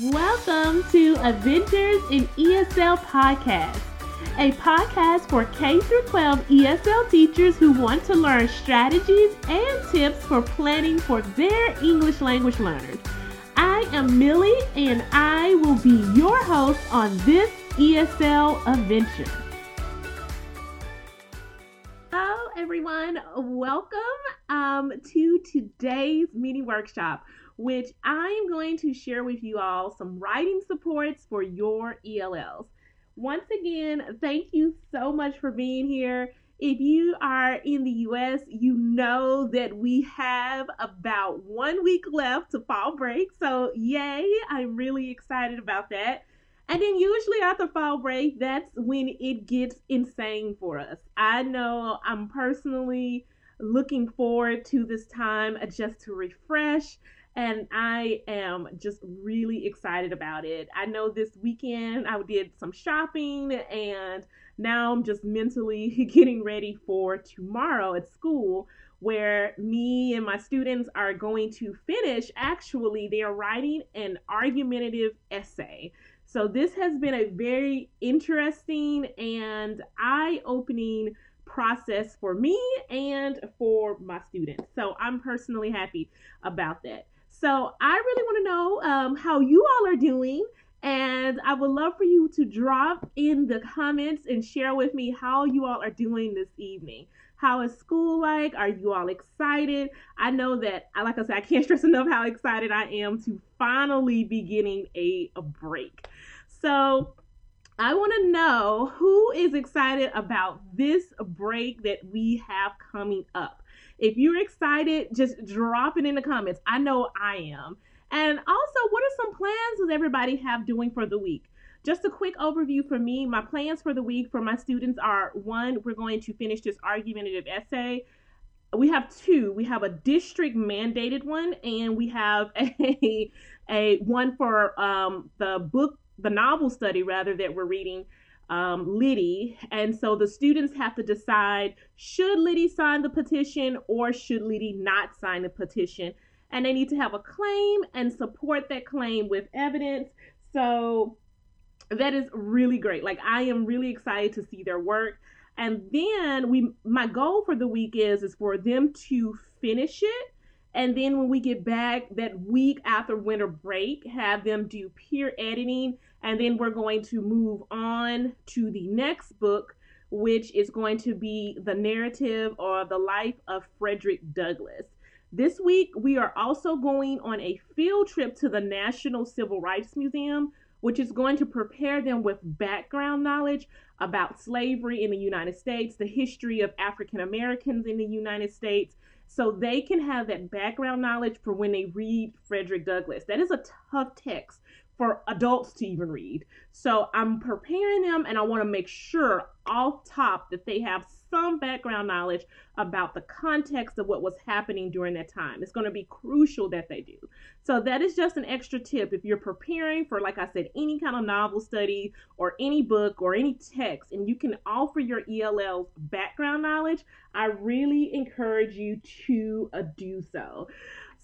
Welcome to Adventures in ESL Podcast, a podcast for K 12 ESL teachers who want to learn strategies and tips for planning for their English language learners. I am Millie and I will be your host on this ESL adventure. Hello, everyone. Welcome um, to today's mini workshop which I am going to share with you all some writing supports for your ELLs. Once again, thank you so much for being here. If you are in the US, you know that we have about one week left to fall break. So, yay, I'm really excited about that. And then, usually after fall break, that's when it gets insane for us. I know I'm personally looking forward to this time just to refresh and I am just really excited about it. I know this weekend I did some shopping and now I'm just mentally getting ready for tomorrow at school where me and my students are going to finish actually they are writing an argumentative essay. So this has been a very interesting and eye-opening process for me and for my students. So I'm personally happy about that. So I really want to know um, how you all are doing. And I would love for you to drop in the comments and share with me how you all are doing this evening. How is school like? Are you all excited? I know that, like I said, I can't stress enough how excited I am to finally be getting a, a break. So I want to know who is excited about this break that we have coming up. If you're excited, just drop it in the comments. I know I am. And also, what are some plans does everybody have doing for the week? Just a quick overview for me. My plans for the week for my students are one, we're going to finish this argumentative essay. We have two. We have a district mandated one, and we have a a one for um, the book, the novel study rather that we're reading um, Lyddie. And so the students have to decide should Lyddie sign the petition or should Lyddie not sign the petition. And they need to have a claim and support that claim with evidence. So that is really great. Like I am really excited to see their work. And then we my goal for the week is is for them to finish it and then when we get back that week after winter break, have them do peer editing. And then we're going to move on to the next book, which is going to be the narrative or the life of Frederick Douglass. This week, we are also going on a field trip to the National Civil Rights Museum, which is going to prepare them with background knowledge about slavery in the United States, the history of African Americans in the United States, so they can have that background knowledge for when they read Frederick Douglass. That is a tough text for adults to even read. So I'm preparing them and I want to make sure off top that they have some background knowledge about the context of what was happening during that time. It's going to be crucial that they do. So that is just an extra tip if you're preparing for like I said any kind of novel study or any book or any text and you can offer your ELLs background knowledge, I really encourage you to uh, do so.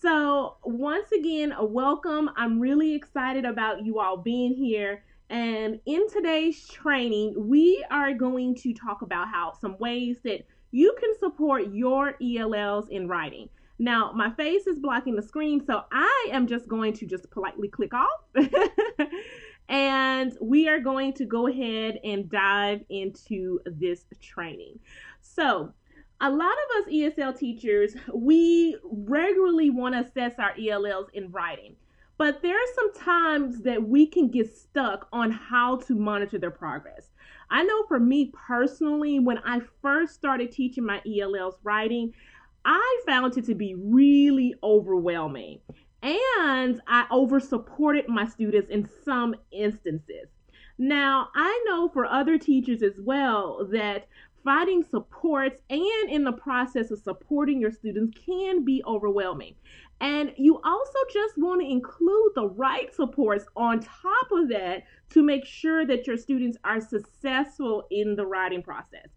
So, once again, welcome. I'm really excited about you all being here. And in today's training, we are going to talk about how some ways that you can support your ELLs in writing. Now, my face is blocking the screen, so I am just going to just politely click off. and we are going to go ahead and dive into this training. So, a lot of us ESL teachers, we regularly want to assess our ELLs in writing. But there are some times that we can get stuck on how to monitor their progress. I know for me personally, when I first started teaching my ELLs writing, I found it to be really overwhelming. And I over supported my students in some instances. Now, I know for other teachers as well that Finding supports and in the process of supporting your students can be overwhelming. And you also just want to include the right supports on top of that to make sure that your students are successful in the writing process.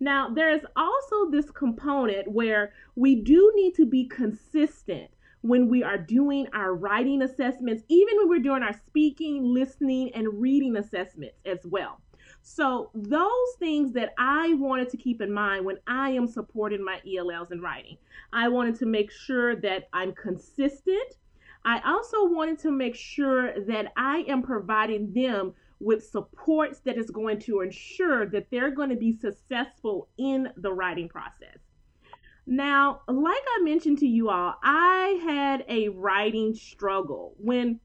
Now, there's also this component where we do need to be consistent when we are doing our writing assessments, even when we're doing our speaking, listening, and reading assessments as well. So, those things that I wanted to keep in mind when I am supporting my ELLs in writing, I wanted to make sure that I'm consistent. I also wanted to make sure that I am providing them with supports that is going to ensure that they're going to be successful in the writing process. Now, like I mentioned to you all, I had a writing struggle when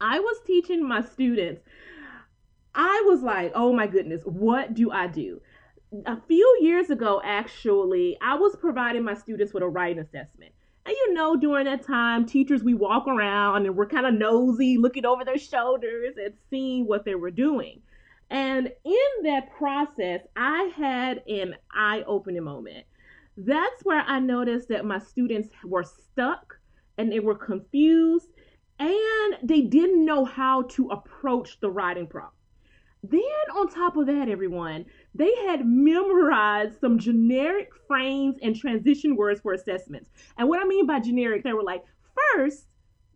I was teaching my students. I was like, oh my goodness, what do I do? A few years ago, actually, I was providing my students with a writing assessment. And you know, during that time, teachers, we walk around and we're kind of nosy, looking over their shoulders and seeing what they were doing. And in that process, I had an eye opening moment. That's where I noticed that my students were stuck and they were confused and they didn't know how to approach the writing prompt. Then, on top of that, everyone, they had memorized some generic frames and transition words for assessments. And what I mean by generic, they were like, first,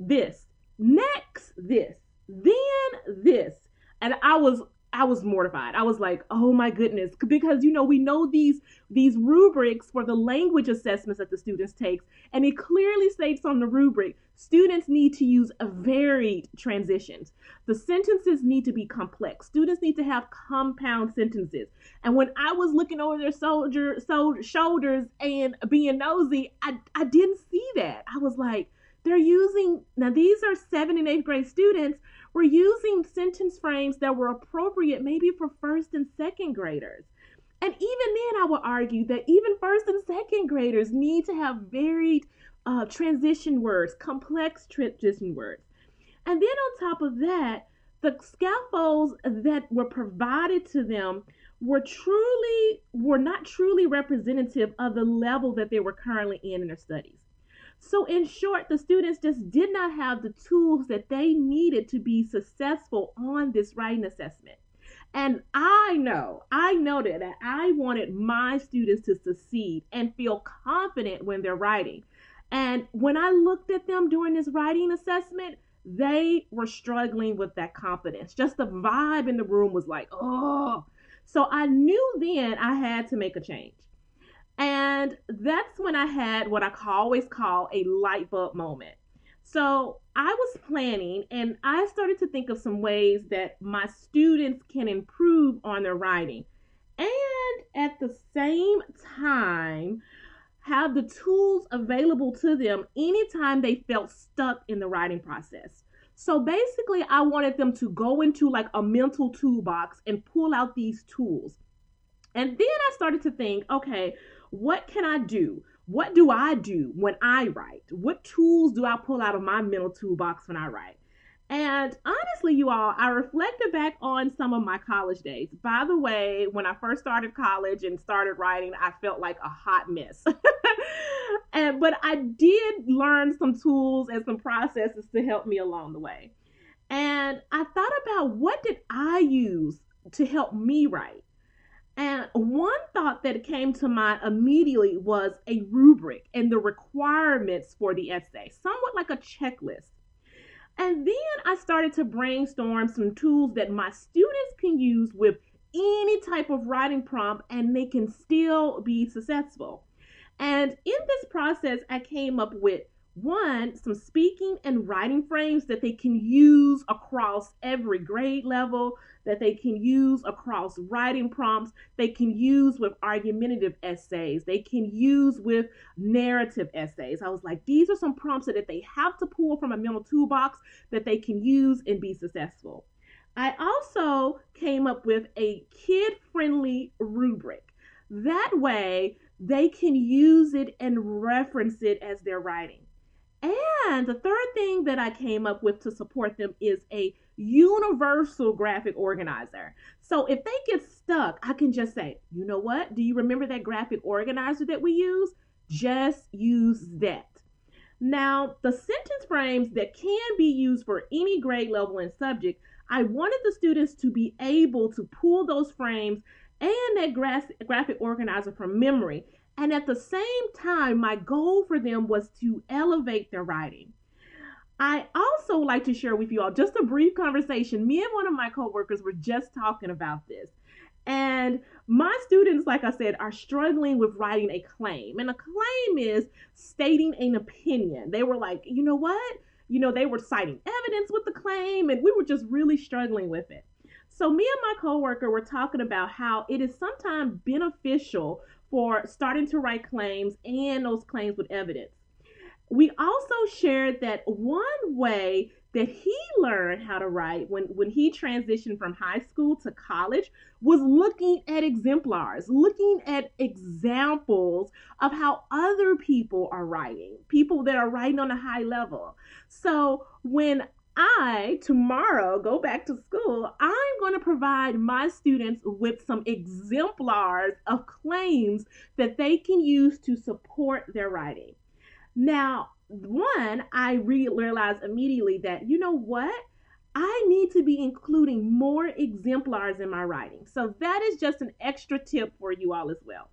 this, next, this, then this. And I was I was mortified. I was like, "Oh my goodness," because you know we know these these rubrics for the language assessments that the students takes, and it clearly states on the rubric students need to use varied transitions. The sentences need to be complex. Students need to have compound sentences. And when I was looking over their soldier so, shoulders and being nosy, I I didn't see that. I was like, they're using now these are seventh and eighth grade students we're using sentence frames that were appropriate maybe for first and second graders. And even then, I would argue that even first and second graders need to have varied uh, transition words, complex transition words. And then on top of that, the scaffolds that were provided to them were truly were not truly representative of the level that they were currently in in their studies. So, in short, the students just did not have the tools that they needed to be successful on this writing assessment. And I know, I know that I wanted my students to succeed and feel confident when they're writing. And when I looked at them during this writing assessment, they were struggling with that confidence. Just the vibe in the room was like, oh. So I knew then I had to make a change. And that's when I had what I always call a light bulb moment. So I was planning and I started to think of some ways that my students can improve on their writing. And at the same time, have the tools available to them anytime they felt stuck in the writing process. So basically, I wanted them to go into like a mental toolbox and pull out these tools. And then I started to think, okay, what can I do? What do I do when I write? What tools do I pull out of my mental toolbox when I write? And honestly, you all, I reflected back on some of my college days. By the way, when I first started college and started writing, I felt like a hot mess. and but I did learn some tools and some processes to help me along the way. And I thought about what did I use to help me write? And one thought that came to mind immediately was a rubric and the requirements for the essay, somewhat like a checklist. And then I started to brainstorm some tools that my students can use with any type of writing prompt and they can still be successful. And in this process, I came up with one, some speaking and writing frames that they can use across every grade level, that they can use across writing prompts, they can use with argumentative essays, they can use with narrative essays. I was like, these are some prompts that they have to pull from a mental toolbox that they can use and be successful. I also came up with a kid friendly rubric. That way, they can use it and reference it as they're writing. And the third thing that I came up with to support them is a universal graphic organizer. So if they get stuck, I can just say, you know what? Do you remember that graphic organizer that we use? Just use that. Now, the sentence frames that can be used for any grade level and subject, I wanted the students to be able to pull those frames and that graphic organizer from memory And at the same time, my goal for them was to elevate their writing. I also like to share with you all just a brief conversation. Me and one of my coworkers were just talking about this. And my students, like I said, are struggling with writing a claim. And a claim is stating an opinion. They were like, you know what? You know, they were citing evidence with the claim, and we were just really struggling with it. So, me and my coworker were talking about how it is sometimes beneficial for starting to write claims and those claims with evidence. We also shared that one way that he learned how to write when, when he transitioned from high school to college was looking at exemplars, looking at examples of how other people are writing, people that are writing on a high level. So when I tomorrow go back to school, I'm going to provide my students with some exemplars of claims that they can use to support their writing. Now, one, I realized immediately that, you know what? I need to be including more exemplars in my writing. So that is just an extra tip for you all as well.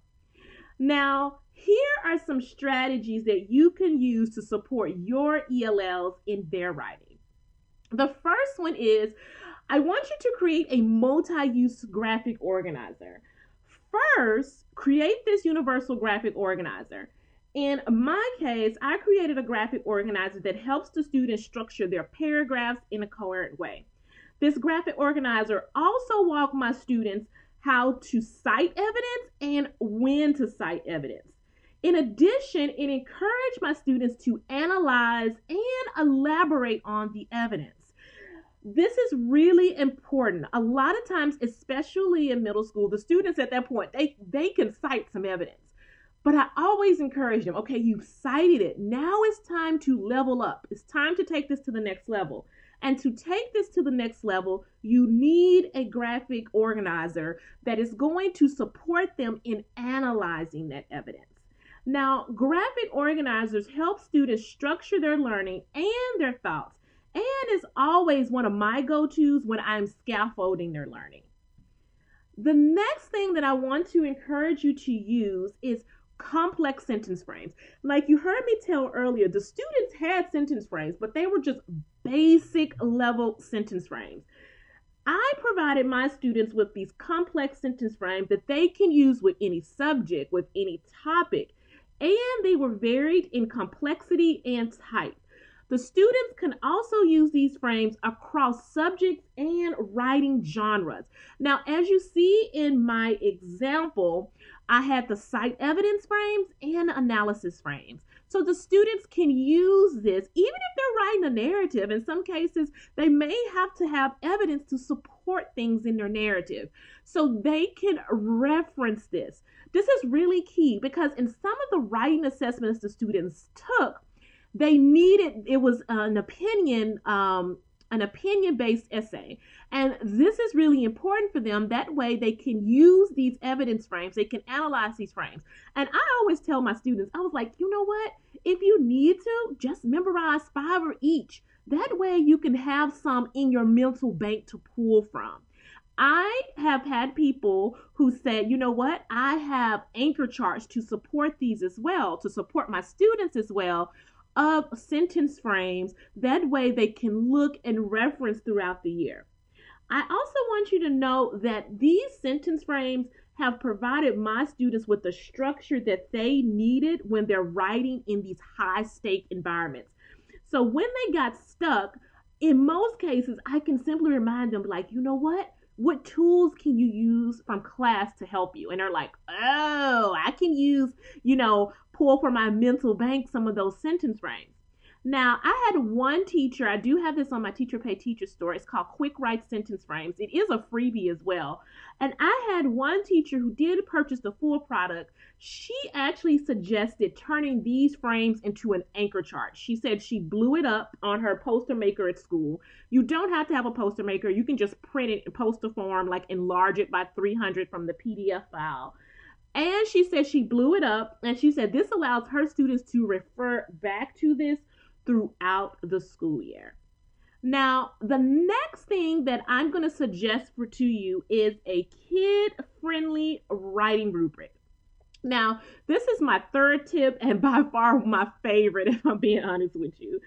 Now, here are some strategies that you can use to support your ELLs in their writing. The first one is I want you to create a multi use graphic organizer. First, create this universal graphic organizer. In my case, I created a graphic organizer that helps the students structure their paragraphs in a coherent way. This graphic organizer also walked my students how to cite evidence and when to cite evidence. In addition, it encouraged my students to analyze and elaborate on the evidence. This is really important. A lot of times, especially in middle school, the students at that point, they, they can cite some evidence. But I always encourage them okay, you've cited it. Now it's time to level up. It's time to take this to the next level. And to take this to the next level, you need a graphic organizer that is going to support them in analyzing that evidence. Now, graphic organizers help students structure their learning and their thoughts, and is always one of my go tos when I'm scaffolding their learning. The next thing that I want to encourage you to use is complex sentence frames. Like you heard me tell earlier, the students had sentence frames, but they were just basic level sentence frames. I provided my students with these complex sentence frames that they can use with any subject, with any topic, and they were varied in complexity and type. The students can also use these frames across subjects and writing genres. Now, as you see in my example, I had the cite evidence frames and analysis frames. So the students can use this, even if they're writing a narrative. In some cases, they may have to have evidence to support things in their narrative. So they can reference this. This is really key because in some of the writing assessments the students took, they needed, it was an opinion um, an opinion based essay. And this is really important for them. That way they can use these evidence frames, they can analyze these frames. And I always tell my students, I was like, you know what? If you need to, just memorize five or each. That way you can have some in your mental bank to pull from. I have had people who said, you know what, I have anchor charts to support these as well, to support my students as well, of sentence frames. That way they can look and reference throughout the year. I also want you to know that these sentence frames have provided my students with the structure that they needed when they're writing in these high stake environments. So when they got stuck, in most cases, I can simply remind them, like, you know what? What tools can you use from class to help you? And they're like, oh, I can use, you know, pull from my mental bank some of those sentence frames. Now, I had one teacher, I do have this on my Teacher Pay Teacher store. It's called Quick Write Sentence Frames. It is a freebie as well. And I had one teacher who did purchase the full product. She actually suggested turning these frames into an anchor chart. She said she blew it up on her poster maker at school. You don't have to have a poster maker, you can just print it in poster form, like enlarge it by 300 from the PDF file. And she said she blew it up, and she said this allows her students to refer back to this throughout the school year. Now, the next thing that I'm going to suggest for to you is a kid-friendly writing rubric. Now, this is my third tip and by far my favorite, if I'm being honest with you.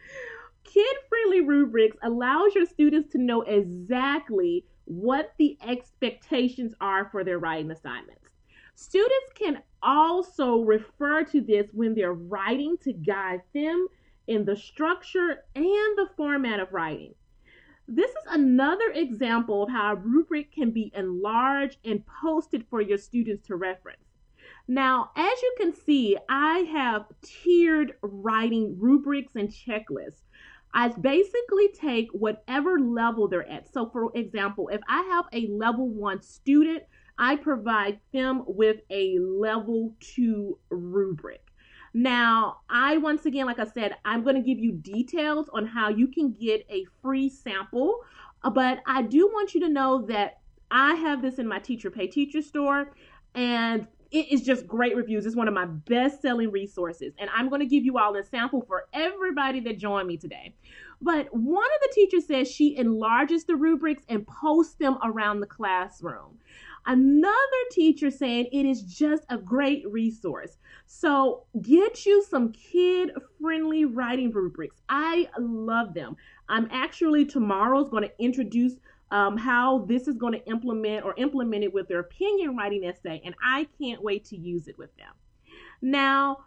Kid friendly rubrics allows your students to know exactly what the expectations are for their writing assignments. Students can also refer to this when they're writing to guide them in the structure and the format of writing. This is another example of how a rubric can be enlarged and posted for your students to reference. Now, as you can see, I have tiered writing rubrics and checklists. I basically take whatever level they're at. So, for example, if I have a level one student, I provide them with a level two rubric. Now, I once again, like I said, I'm going to give you details on how you can get a free sample, uh, but I do want you to know that I have this in my Teacher Pay Teacher store, and it is just great reviews. It's one of my best selling resources, and I'm going to give you all a sample for everybody that joined me today. But one of the teachers says she enlarges the rubrics and posts them around the classroom. Another teacher saying it is just a great resource. So get you some kid friendly writing rubrics. I love them. I'm actually tomorrow's going to introduce um, how this is going to implement or implement it with their opinion writing essay, and I can't wait to use it with them. Now,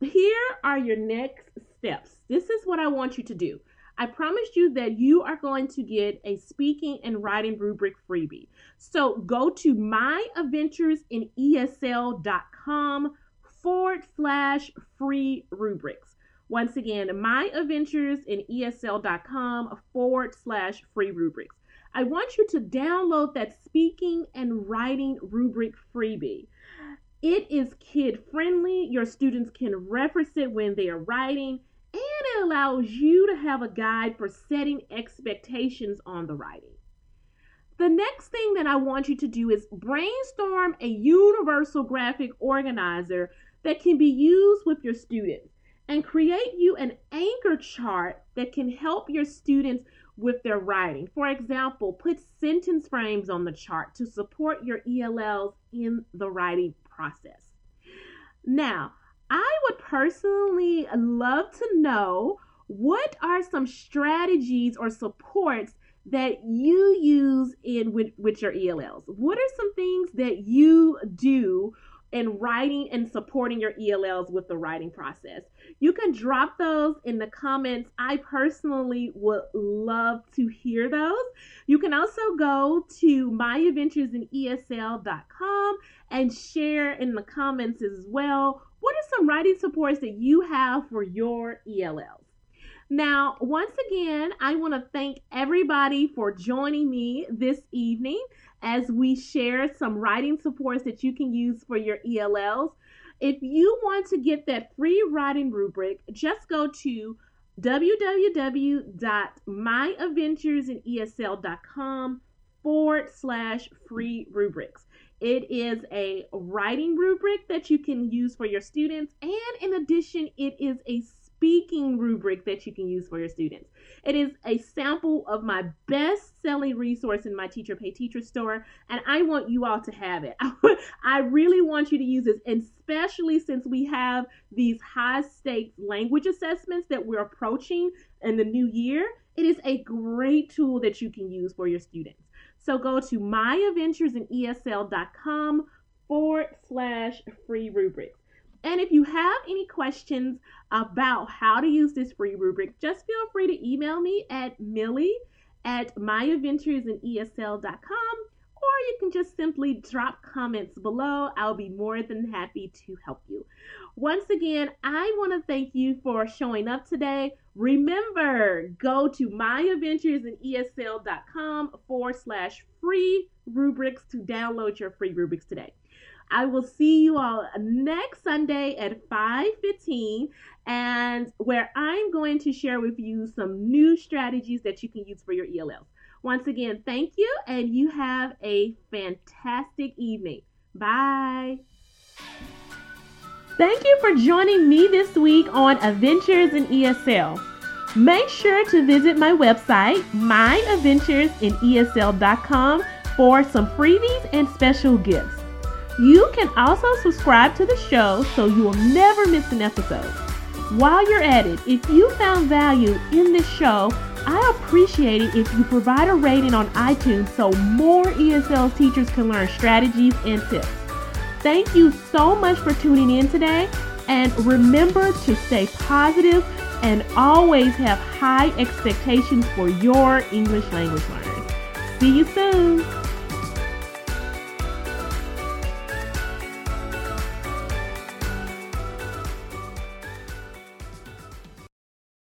here are your next steps. This is what I want you to do. I promised you that you are going to get a speaking and writing rubric freebie. So go to myadventuresinesl.com forward slash free rubrics. Once again, myadventuresinesl.com forward slash free rubrics. I want you to download that speaking and writing rubric freebie. It is kid friendly. Your students can reference it when they are writing and it allows you to have a guide for setting expectations on the writing. The next thing that I want you to do is brainstorm a universal graphic organizer that can be used with your students and create you an anchor chart that can help your students with their writing. For example, put sentence frames on the chart to support your ELLs in the writing process. Now, I would personally love to know what are some strategies or supports that you use in with, with your ELLs. What are some things that you do in writing and supporting your ELLs with the writing process. You can drop those in the comments. I personally would love to hear those. You can also go to myadventuresinESL.com and share in the comments as well. What are some writing supports that you have for your ELLs? Now, once again, I want to thank everybody for joining me this evening as we share some writing supports that you can use for your ELLs. If you want to get that free writing rubric, just go to www.myadventuresinesl.com forward slash free rubrics. It is a writing rubric that you can use for your students, and in addition, it is a speaking rubric that you can use for your students. It is a sample of my best selling resource in my Teacher Pay Teacher store, and I want you all to have it. I really want you to use this, especially since we have these high stakes language assessments that we're approaching in the new year. It is a great tool that you can use for your students. So go to myadventuresinesl.com forward slash free rubrics. And if you have any questions about how to use this free rubric, just feel free to email me at millie at myadventuresinesl.com or you can just simply drop comments below. I'll be more than happy to help you. Once again, I want to thank you for showing up today. Remember, go to myadventuresinesl.com forward slash free rubrics to download your free rubrics today. I will see you all next Sunday at 5:15 and where I'm going to share with you some new strategies that you can use for your ELLs. Once again, thank you and you have a fantastic evening. Bye. Thank you for joining me this week on Adventures in ESL. Make sure to visit my website, myadventuresinesl.com, for some freebies and special gifts. You can also subscribe to the show so you will never miss an episode. While you're at it, if you found value in this show, I appreciate it if you provide a rating on iTunes so more ESL teachers can learn strategies and tips. Thank you so much for tuning in today, and remember to stay positive and always have high expectations for your English language learners. See you soon.